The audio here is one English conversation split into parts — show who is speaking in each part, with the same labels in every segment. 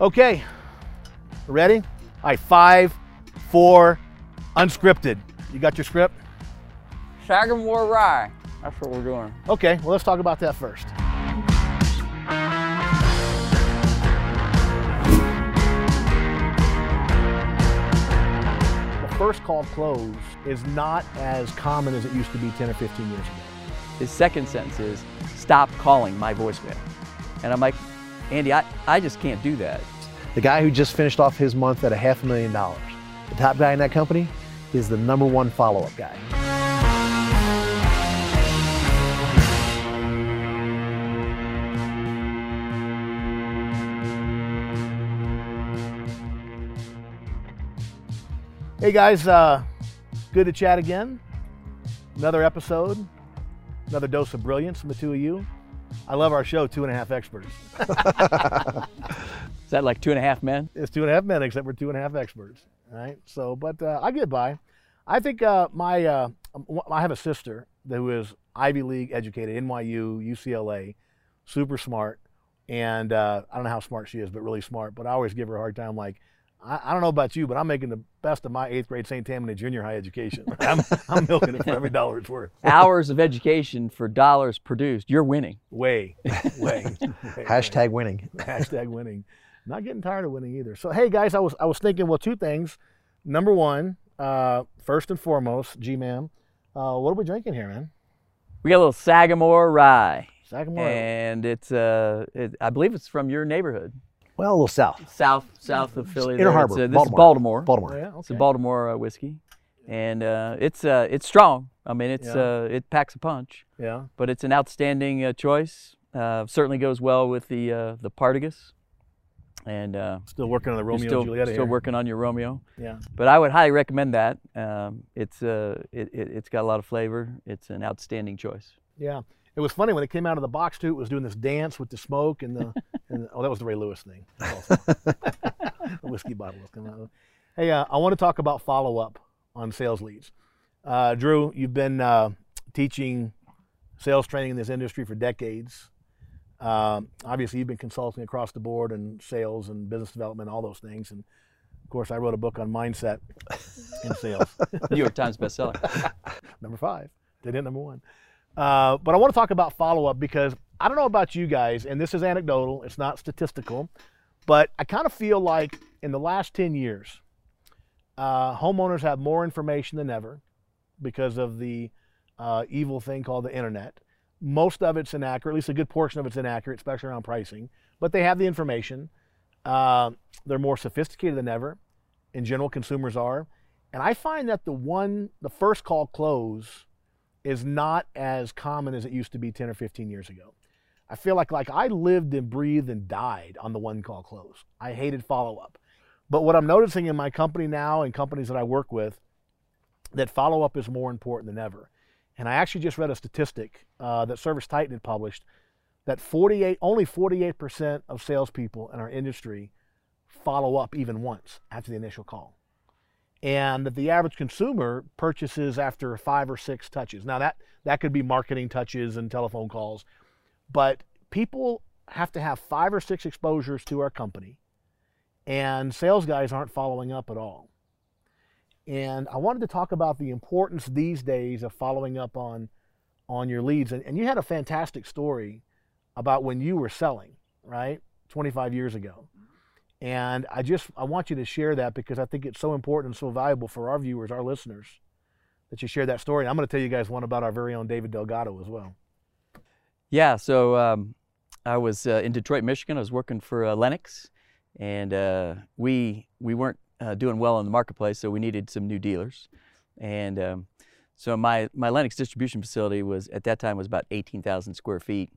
Speaker 1: Okay, ready? All right, five, four, unscripted. You got your script?
Speaker 2: Sagamore Rye. That's what we're doing.
Speaker 1: Okay, well, let's talk about that first. The first call close is not as common as it used to be 10 or 15 years ago.
Speaker 2: His second sentence is, stop calling my voicemail. And I'm like, Andy, I, I just can't do that.
Speaker 3: The guy who just finished off his month at a half a million dollars, the top guy in that company, is the number one follow up guy.
Speaker 1: Hey guys, uh, good to chat again. Another episode, another dose of brilliance from the two of you. I love our show, Two and a Half Experts.
Speaker 2: Is that like two and a half men?
Speaker 1: It's two and a half men, except we're two and a half experts. All right. So, but uh, I get by. I think uh, my uh, I have a sister who is Ivy League educated, NYU, UCLA, super smart, and uh, I don't know how smart she is, but really smart. But I always give her a hard time, like. I, I don't know about you, but I'm making the best of my eighth grade St. Tammany junior high education. I'm, I'm milking it for every dollar it's worth.
Speaker 2: Hours of education for dollars produced. You're winning.
Speaker 1: Way, way. way
Speaker 3: Hashtag winning.
Speaker 1: Hashtag winning. Not getting tired of winning either. So hey guys, I was I was thinking well two things. Number one, uh, first and foremost, G man, uh, what are we drinking here, man?
Speaker 2: We got a little Sagamore Rye.
Speaker 1: Sagamore.
Speaker 2: And it's, uh, it, I believe it's from your neighborhood.
Speaker 3: Well, a little south.
Speaker 2: South, south of Philly.
Speaker 3: Inner
Speaker 2: there.
Speaker 3: Harbor,
Speaker 2: It's, uh, this
Speaker 3: Baltimore.
Speaker 2: is Baltimore.
Speaker 3: Baltimore.
Speaker 1: Oh, yeah,
Speaker 2: It's a. Baltimore uh, whiskey. And uh, it's, uh, it's strong. I mean, it's,
Speaker 1: Yeah.
Speaker 2: uh, it packs a punch.
Speaker 1: Yeah.
Speaker 2: but it's an outstanding uh, choice. Uh, certainly goes well with the uh, the Partagas, and uh,
Speaker 1: Still working on the Romeo
Speaker 2: still
Speaker 1: and Juliet.
Speaker 2: still
Speaker 1: here.
Speaker 2: working on your Romeo.
Speaker 1: Yeah.
Speaker 2: But I would highly recommend that. Um, it's uh, it, it, it's got a lot of flavor. It's an outstanding choice.
Speaker 1: Yeah. It was funny when it came out of the box too. It was doing this dance with the smoke and the, and oh, that was the Ray Lewis thing. Also. the whiskey bottle was coming out. Hey, uh, I want to talk about follow up on sales leads. Uh, Drew, you've been uh, teaching sales training in this industry for decades. Um, obviously, you've been consulting across the board in sales and business development, all those things. And of course, I wrote a book on mindset in sales.
Speaker 2: New York Times bestseller.
Speaker 1: number five. They did number one. Uh, but I want to talk about follow up because I don't know about you guys, and this is anecdotal, it's not statistical, but I kind of feel like in the last 10 years, uh, homeowners have more information than ever because of the uh, evil thing called the internet. Most of it's inaccurate, at least a good portion of it's inaccurate, especially around pricing, but they have the information. Uh, they're more sophisticated than ever. In general, consumers are. And I find that the one, the first call close is not as common as it used to be 10 or 15 years ago. I feel like like I lived and breathed and died on the one call close. I hated follow up. But what I'm noticing in my company now and companies that I work with, that follow up is more important than ever. And I actually just read a statistic uh, that Service Titan had published that 48, only 48% of salespeople in our industry follow up even once after the initial call and that the average consumer purchases after five or six touches. Now that that could be marketing touches and telephone calls, but people have to have five or six exposures to our company, and sales guys aren't following up at all. And I wanted to talk about the importance these days of following up on on your leads. And, and you had a fantastic story about when you were selling, right? 25 years ago. And I just I want you to share that because I think it's so important and so valuable for our viewers, our listeners, that you share that story. And I'm going to tell you guys one about our very own David Delgado as well.
Speaker 2: Yeah, so um, I was uh, in Detroit, Michigan. I was working for uh, Lennox, and uh, we we weren't uh, doing well in the marketplace, so we needed some new dealers. And um, so my my Lennox distribution facility was at that time was about 18,000 square feet,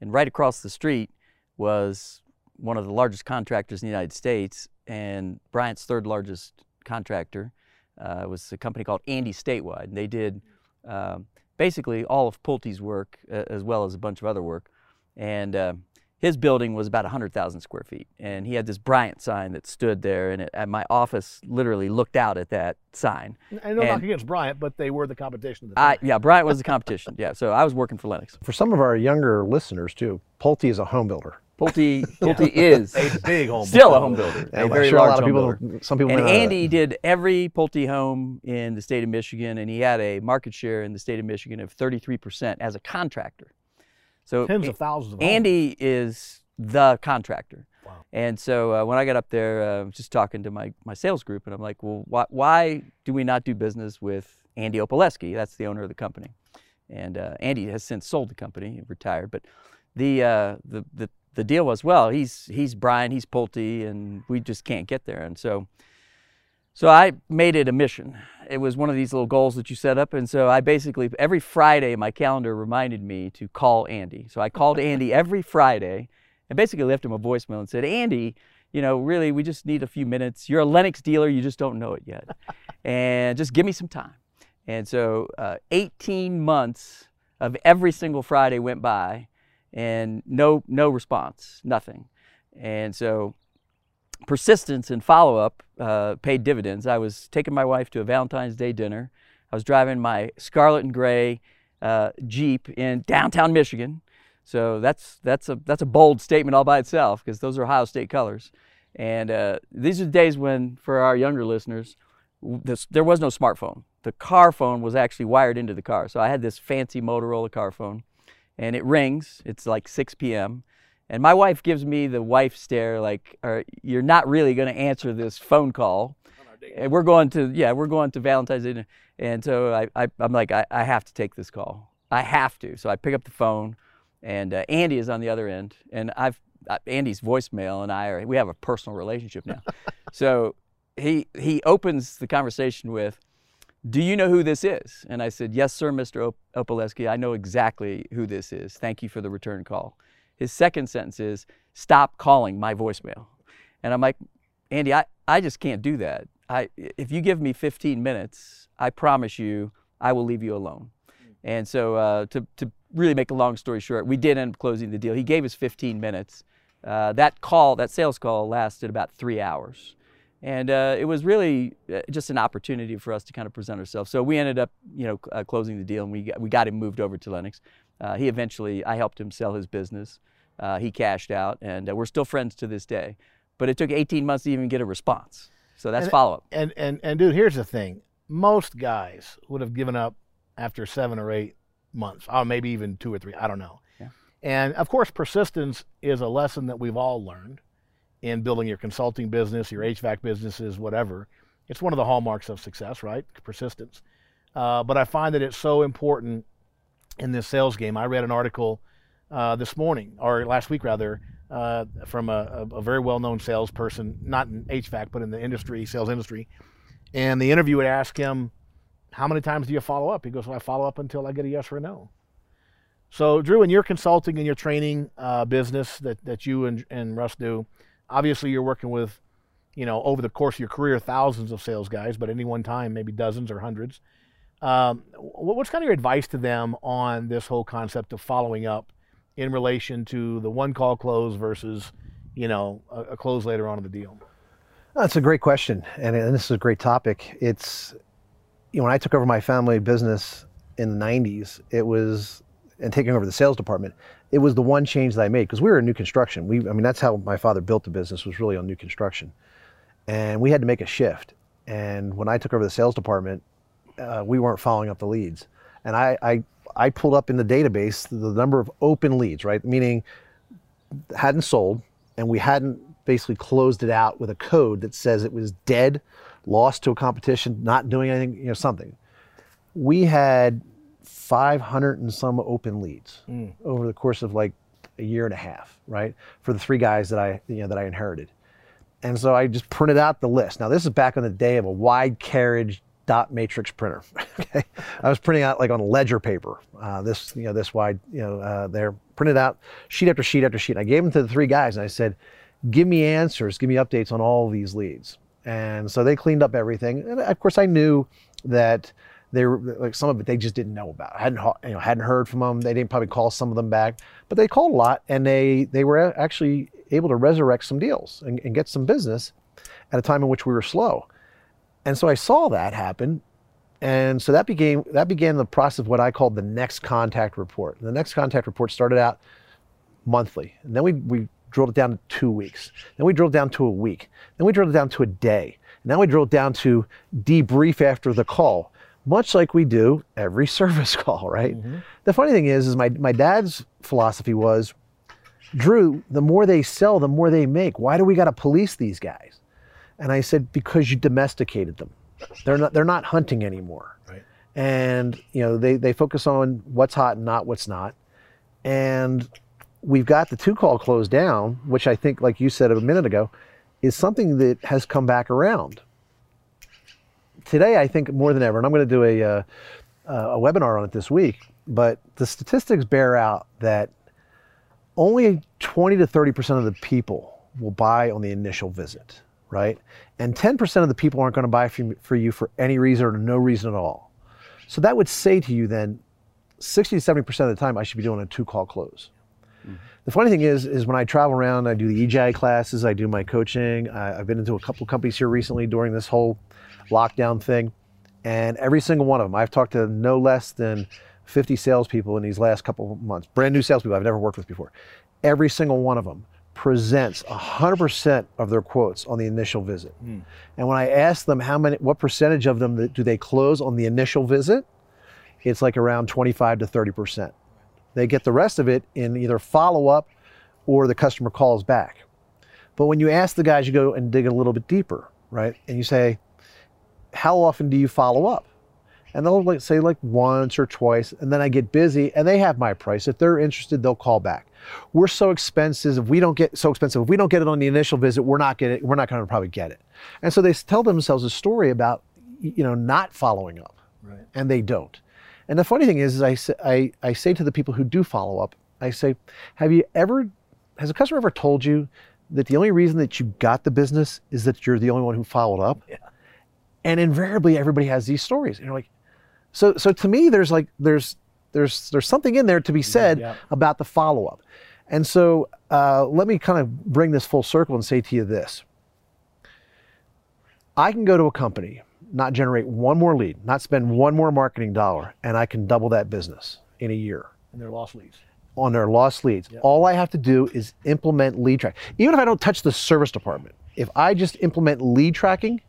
Speaker 2: and right across the street was one of the largest contractors in the United States, and Bryant's third largest contractor uh, was a company called Andy Statewide. And they did um, basically all of Pulte's work uh, as well as a bunch of other work. And uh, his building was about 100,000 square feet. And he had this Bryant sign that stood there, and, it, and my office literally looked out at that sign.
Speaker 1: I know
Speaker 2: And-
Speaker 1: knock against Bryant, but they were the competition. The
Speaker 2: I, yeah, Bryant was the competition. Yeah, so I was working for Lennox.
Speaker 3: For some of our younger listeners too, Pulte is a home builder.
Speaker 2: Pulte Pulte is
Speaker 1: A big home
Speaker 2: still a home builder.
Speaker 3: Yeah,
Speaker 2: a
Speaker 3: I'm
Speaker 2: very
Speaker 3: sure a
Speaker 2: large
Speaker 3: lot of
Speaker 2: home builder.
Speaker 3: some people
Speaker 2: And
Speaker 3: may not
Speaker 2: Andy did every Pulte home in the state of Michigan, and he had a market share in the state of Michigan of 33% as a contractor. So
Speaker 1: Tens
Speaker 2: A-
Speaker 1: of thousands of homes.
Speaker 2: Andy is the contractor.
Speaker 1: Wow.
Speaker 2: And so uh, when I got up there, uh, I was just talking to my, my sales group, and I'm like, well, why, why do we not do business with Andy Opoleski? That's the owner of the company. And uh, Andy has since sold the company, retired. But the, uh, the, the, the deal was, well, he's, he's Bryant, he's Pulte, and we just can't get there. And so, so I made it a mission. It was one of these little goals that you set up. And so I basically, every Friday, my calendar reminded me to call Andy. So I called Andy every Friday and basically left him a voicemail and said, Andy, you know, really, we just need a few minutes. You're a Lennox dealer, you just don't know it yet. and just give me some time. And so uh, 18 months of every single Friday went by and no, no response, nothing. And so persistence and follow up uh, paid dividends. I was taking my wife to a Valentine's Day dinner. I was driving my scarlet and gray uh, Jeep in downtown Michigan. So that's, that's, a, that's a bold statement all by itself because those are Ohio State colors. And uh, these are the days when, for our younger listeners, this, there was no smartphone. The car phone was actually wired into the car. So I had this fancy Motorola car phone, and it rings. It's like 6 p.m. And my wife gives me the wife stare, like, "You're not really going to answer this phone call." And we're going to, yeah, we're going to Valentine's Day, and so I, I, I'm like, I, I have to take this call. I have to. So I pick up the phone, and uh, Andy is on the other end, and I've uh, Andy's voicemail and I are we have a personal relationship now. so he he opens the conversation with, "Do you know who this is?" And I said, "Yes, sir, Mr. Op- Opoleski. I know exactly who this is. Thank you for the return call." His second sentence is, "Stop calling my voicemail." And I'm like, "Andy, I, I just can't do that. I if you give me 15 minutes, I promise you I will leave you alone." And so uh, to to really make a long story short, we did end up closing the deal. He gave us 15 minutes. Uh, that call, that sales call, lasted about three hours, and uh, it was really uh, just an opportunity for us to kind of present ourselves. So we ended up, you know, uh, closing the deal, and we got, we got him moved over to Lennox. Uh, he eventually, I helped him sell his business. Uh, he cashed out, and uh, we're still friends to this day. But it took 18 months to even get a response. So that's
Speaker 1: And-
Speaker 2: follow up.
Speaker 1: And and and dude, here's the thing: most guys would have given up after seven or eight months, or maybe even two or three. I don't know.
Speaker 2: Yeah.
Speaker 1: And of course, persistence is a lesson that we've all learned in building your consulting business, your HVAC businesses, whatever. It's one of the hallmarks of success, right? Persistence. Uh, but I find that it's so important in this sales game. I read an article uh, this morning, or last week rather, uh, from a, a, very well-known salesperson, not in HVAC, but in the industry, sales industry. And the interview would ask him, "How many times do you follow up?" He goes, "Well, I follow up until I get a yes or a no." So, Drew, in your consulting and your training uh, business that, that you and, and Russ do, obviously you're working with, you know, over the course of your career, thousands of sales guys, but any one time, maybe dozens or hundreds. Um, what's kind of your advice to them on this whole concept of following up in relation to the one call close versus, you know, a, a close later on in the deal?
Speaker 3: That's a great question, and, and this is a great topic. It's, you know, when I took over my family business in the '90s, it was, and taking over the sales department, it was the one change that I made because we were in new construction. We, I mean, that's how my father built the business was really on new construction, and we had to make a shift. And when I took over the sales department, uh, we weren't following up the leads, and I, I, I pulled up in the database the number of open leads, right? Meaning, hadn't sold, and we hadn't basically closed it out with a code that says it was dead, lost to a competition, not doing anything, you know, something. We had 500 and some open leads over the course of like a year and a half, right? For the three guys that I, you know, that I inherited. And so I just printed out the list. Now this is back in the day of a wide carriage dot matrix printer. okay, I was printing out like on ledger paper. Uh, this, you know, this wide, you know, uh, there, printed out sheet after sheet after sheet. I gave them to the three guys and I said, "Give me answers, give me updates on all these leads." And so they cleaned up everything. And of course, I knew that they were like some of it they just didn't know about. I hadn't you know hadn't heard from them. They didn't probably call some of them back, but they called a lot, and they they were actually able to resurrect some deals and, and get some business at a time in which we were slow. And so I saw that happen, and so that became that began the process of what I called the next contact report. The next contact report started out monthly, and then we we drilled it down to two weeks. Then we drilled down to a week. Then we drilled it down to a day. Now we drilled down to debrief after the call, much like we do every service call, right? Mm-hmm. The funny thing is, is my, my dad's philosophy was, Drew, the more they sell, the more they make. Why do we got to police these guys? And I said, because you domesticated them. They're not, they're not hunting anymore.
Speaker 1: Right.
Speaker 3: And, you know, they, they focus on what's hot and not what's not. And we've got the two call closed down, which I think, like you said a minute ago, is something that has come back around. Today, I think more than ever, and I'm going to do a, uh, a webinar on it this week, but the statistics bear out that only 20 to 30% of the people will buy on the initial visit, right? And 10% of the people aren't going to buy for you, for you for any reason or no reason at all. So that would say to you then 60 to 70% of the time I should be doing a two call close. The funny thing is, is when I travel around, I do the EGI classes, I do my coaching. I, I've been into a couple companies here recently during this whole lockdown thing, and every single one of them, I've talked to no less than 50 salespeople in these last couple of months, brand new salespeople I've never worked with before. Every single one of them presents 100% of their quotes on the initial visit. Hmm. And when I ask them how many, what percentage of them do they close on the initial visit, it's like around 25 to 30 percent. They get the rest of it in either follow up or the customer calls back. But when you ask the guys, you go and dig a little bit deeper, right? And you say, How often do you follow up? And they'll like say like once or twice, and then I get busy and they have my price. If they're interested, they'll call back. We're so expensive. If we don't get so expensive, if we don't get it on the initial visit, we're not getting we're not going to probably get it. And so they tell themselves a story about you know not following up,
Speaker 1: Right.
Speaker 3: and they don't. And the funny thing is, is I, say, I, I say to the people who do follow up, I say, have you ever, has a customer ever told you that the only reason that you got the business is that you're the only one who followed up?
Speaker 1: Yeah.
Speaker 3: And invariably everybody has these stories. And you're like, so, so to me, there's like, there's, there's, there's something in there to be said
Speaker 1: yeah.
Speaker 3: about the follow up. And so uh, let me kind of bring this full circle and say to you this. I can go to a company, not generate one more lead, not spend one more marketing dollar, and I can double that business in a year
Speaker 1: And they're lost leads.
Speaker 3: on their lost leads. All I have to do is implement lead track. Even if I don't touch the service department, if I just implement lead tracking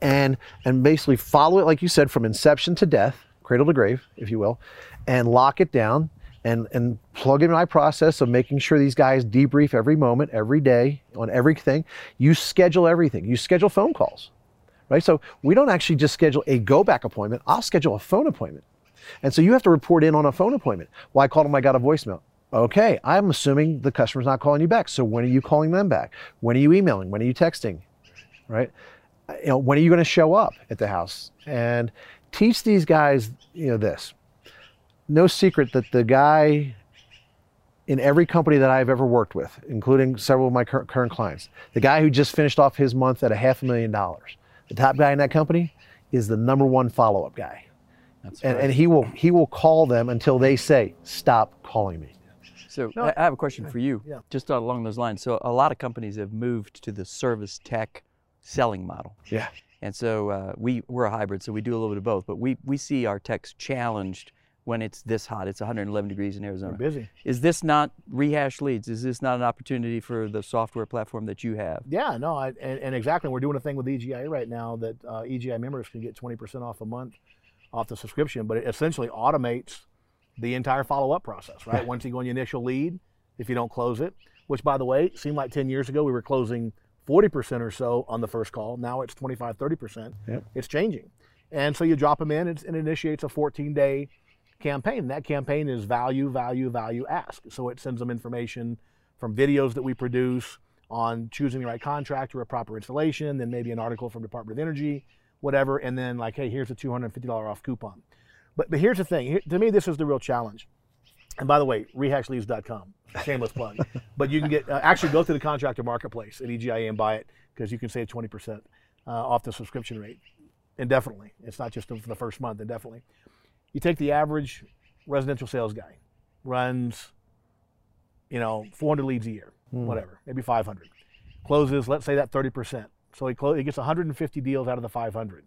Speaker 3: and and basically follow it like you said from inception to death, cradle to grave, if you will, and lock it down and and plug in my process of making sure these guys debrief every moment, every day on everything. You schedule everything. You schedule phone calls. Right? So we don't actually just schedule a go back appointment. I'll schedule a phone appointment. And so you have to report in on a phone appointment. Well, I called them, I got a voicemail. Okay, I'm assuming the customer's not calling you back. So when are you calling them back? When are you emailing? When are you texting? Right? You know, when are you going to show up at the house? And teach these guys, you know, this. No secret that the guy in every company that I've ever worked with, including several of my cur- current clients, the guy who just finished off his month at a half a million dollars, the top guy in that company is the number one follow-up guy
Speaker 2: That's
Speaker 3: and,
Speaker 2: right.
Speaker 3: and he will he will call them until they say stop calling me
Speaker 2: So
Speaker 1: No,
Speaker 2: I I have a question for you,
Speaker 1: yeah.
Speaker 2: just along those lines. So a lot of companies have moved to the service tech selling model,
Speaker 3: yeah
Speaker 2: and so uh, we we're a hybrid, so we do a little bit of both. But we we see our techs challenged when it's this hot. It's 111 degrees in Arizona.
Speaker 1: busy.
Speaker 2: Is this not rehash leads? Is this not an opportunity for the software platform that you have?
Speaker 1: Yeah, no, I, and, and exactly. We're doing a thing with EGIA right now that uh, EGI members can get 20% off a month off the subscription, but it essentially automates the entire follow up process, right? Once you go on your initial lead, if you don't close it, which by the way, seemed like 10 years ago we were closing 40% or so on the first call. Now it's 25, 30%.
Speaker 3: Yep.
Speaker 1: It's changing. And so you drop them in it's, and it initiates a 14 day campaign. That campaign is value, value, value, ask. So it sends them information from videos that we produce on choosing the right contractor, a proper installation, then maybe an article from Department of Energy, whatever, and then like, hey, here's a $250 off coupon. But but here's the thing. Here- to me, this is the real challenge. And by the way, rehashleads.com, shameless plug. but you can get uh, actually go to the contractor marketplace at EGIA and buy it because you can save 20% uh, off the subscription rate indefinitely. It's not just for the first month, indefinitely. You take the average residential sales guy, runs, you know, 400 leads a year, whatever, maybe 500. Closes, let's say that 30%. So he, clo- he gets 150 deals out of the 500.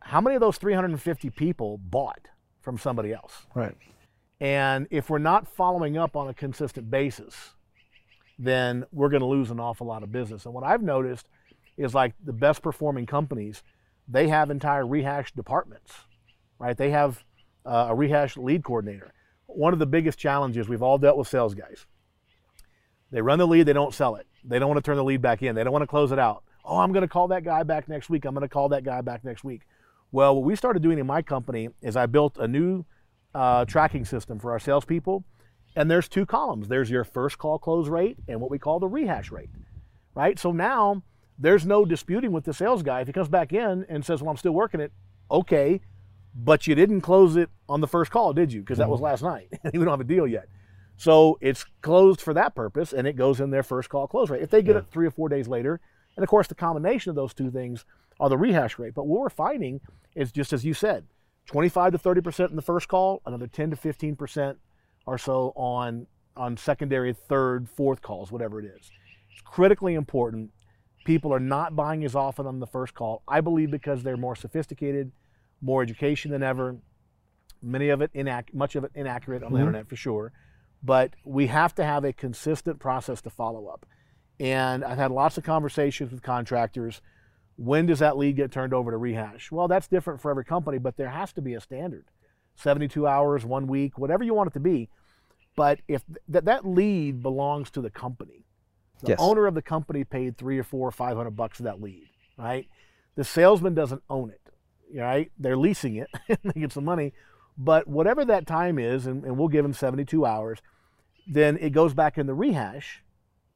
Speaker 1: How many of those 350 people bought from somebody else?
Speaker 3: right
Speaker 1: And if we're not following up on a consistent basis, then we're going to lose an awful lot of business. And what I've noticed is like the best performing companies, they have entire rehash departments, right? They have uh, a rehash lead coordinator. One of the biggest challenges we've all dealt with sales guys. They run the lead, they don't sell it. They don't want to turn the lead back in. They don't want to close it out. Oh, I'm going to call that guy back next week. I'm going to call that guy back next week. Well, what we started doing in my company is I built a new uh, tracking system for our salespeople, and there's two columns. There's your first call close rate and what we call the rehash rate, right? So now there's no disputing with the sales guy. If he comes back in and says, "Well, I'm still working it," okay, but you didn't close it on the first call, did you? Because that was last night. we don't have a deal yet. So it's closed for that purpose, and it goes in their first call close rate. If they get
Speaker 3: Yeah.
Speaker 1: it three or four days later, and of course the combination of those two things are the rehash rate. But what we're finding is just as you said, 25 to 30 percent in the first call, another 10 to 15 percent or so on on secondary, third, fourth calls, whatever it is. It's critically important. People are not buying as often on the first call. I believe because they're more sophisticated, more education than ever. Many of it inac- much of it inaccurate on the
Speaker 3: Mhm.
Speaker 1: internet for sure. But we have to have a consistent process to follow up. And I've had lots of conversations with contractors. When does that lead get turned over to rehash? Well, that's different for every company, but there has to be a standard 72 hours, one week, whatever you want it to be. But if th- that lead belongs to the company, the
Speaker 3: Yes.
Speaker 1: owner of the company paid three or four or 500 bucks for that lead, right? The salesman doesn't own it, right? They're leasing it, and they get some money. But whatever that time is, and, and we'll give them 72 hours, then it goes back in the rehash,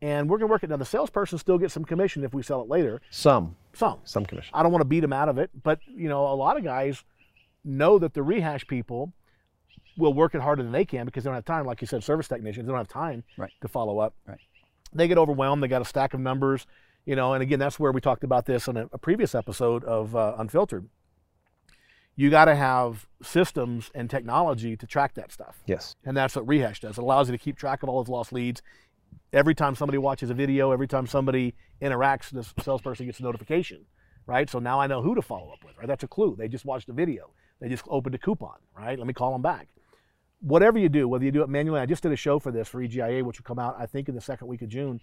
Speaker 1: and we're going to work it. Now, the salesperson still gets some commission if we sell it later,
Speaker 3: Some,
Speaker 1: some.
Speaker 3: some commission.
Speaker 1: I don't want to beat them out of it, but you know, a lot of guys know that the rehash people will work it harder than they can because they don't have time. Like you said, service technicians they don't have time
Speaker 2: Right.
Speaker 1: to follow up.
Speaker 2: Right.
Speaker 1: They get overwhelmed. They got a stack of numbers, you know. And again, that's where we talked about this in a, a previous episode of uh, Unfiltered. You got to have systems and technology to track that stuff.
Speaker 3: Yes.
Speaker 1: And that's what Rehash does. It allows you to keep track of all those lost leads. Every time somebody watches a video, every time somebody interacts, the salesperson gets a notification, right? So now I know who to follow up with, right? That's a clue. They just watched a video. They just opened a coupon, right? Let me call them back. Whatever you do, whether you do it manually, I just did a show for this for EGIA, which will come out, I think, in the second week of June.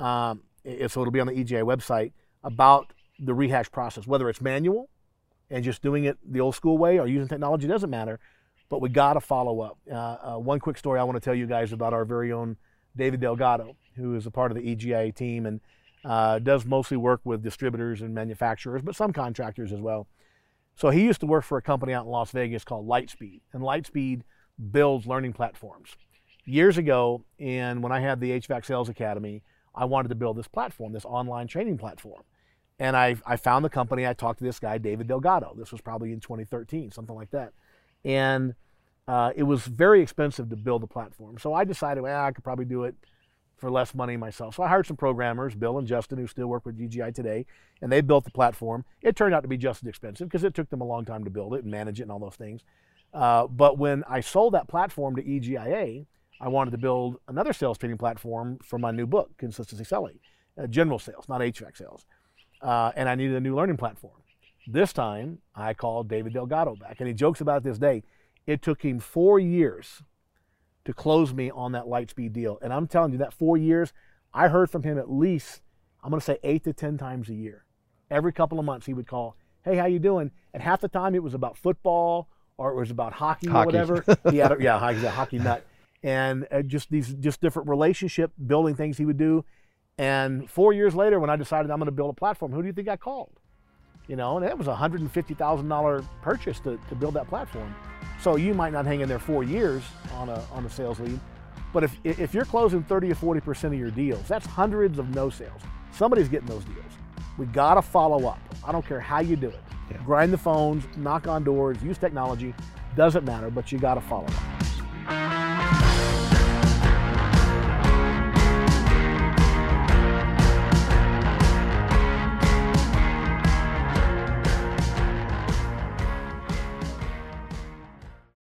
Speaker 1: Um, so it'll be on the EGIA website about the rehash process, whether it's manual and just doing it the old school way or using technology doesn't matter but we got to follow up. Uh, uh, one quick story I want to tell you guys about our very own David Delgado, who is a part of the EGIA team and uh, does mostly work with distributors and manufacturers, but some contractors as well. So he used to work for a company out in Las Vegas called Lightspeed, and Lightspeed builds learning platforms. Years ago, and when I had the HVAC Sales Academy, I wanted to build this platform, this online training platform. And I, I found the company. I talked to this guy, David Delgado. This was probably in 2013, something like that and uh, it was very expensive to build the platform. So I decided, well, I could probably do it for less money myself. So I hired some programmers, Bill and Justin, who still work with DGI today, and they built the platform. It turned out to be just as expensive because it took them a long time to build it and manage it and all those things. Uh, but when I sold that platform to EGIA, I wanted to build another sales training platform for my new book, Consistency Selling, uh, general sales, not HVAC sales. Uh, and I needed a new learning platform. This time, I called David Delgado back, and he jokes about it this day. It took him four years to close me on that Lightspeed deal. And I'm telling you, that four years, I heard from him at least, I'm going to say eight to 10 times a year. Every couple of months, he would call, Hey, how you doing? And half the time, it was about football or it was about hockey, or whatever. he had a, yeah, he's a hockey nut. And uh, just these just different relationship building things he would do. And four years later, when I decided I'm going to build a platform, who do you think I called? You know, and it was a hundred and fifty thousand dollar purchase to, to build that platform. So you might not hang in there four years on a on a sales lead, but if if you're closing thirty or forty percent of your deals, that's hundreds of no sales. Somebody's getting those deals. We gotta follow up. I don't care how you do it.
Speaker 3: Yeah.
Speaker 1: Grind the phones, knock on doors, use technology. Doesn't matter, but you gotta follow up.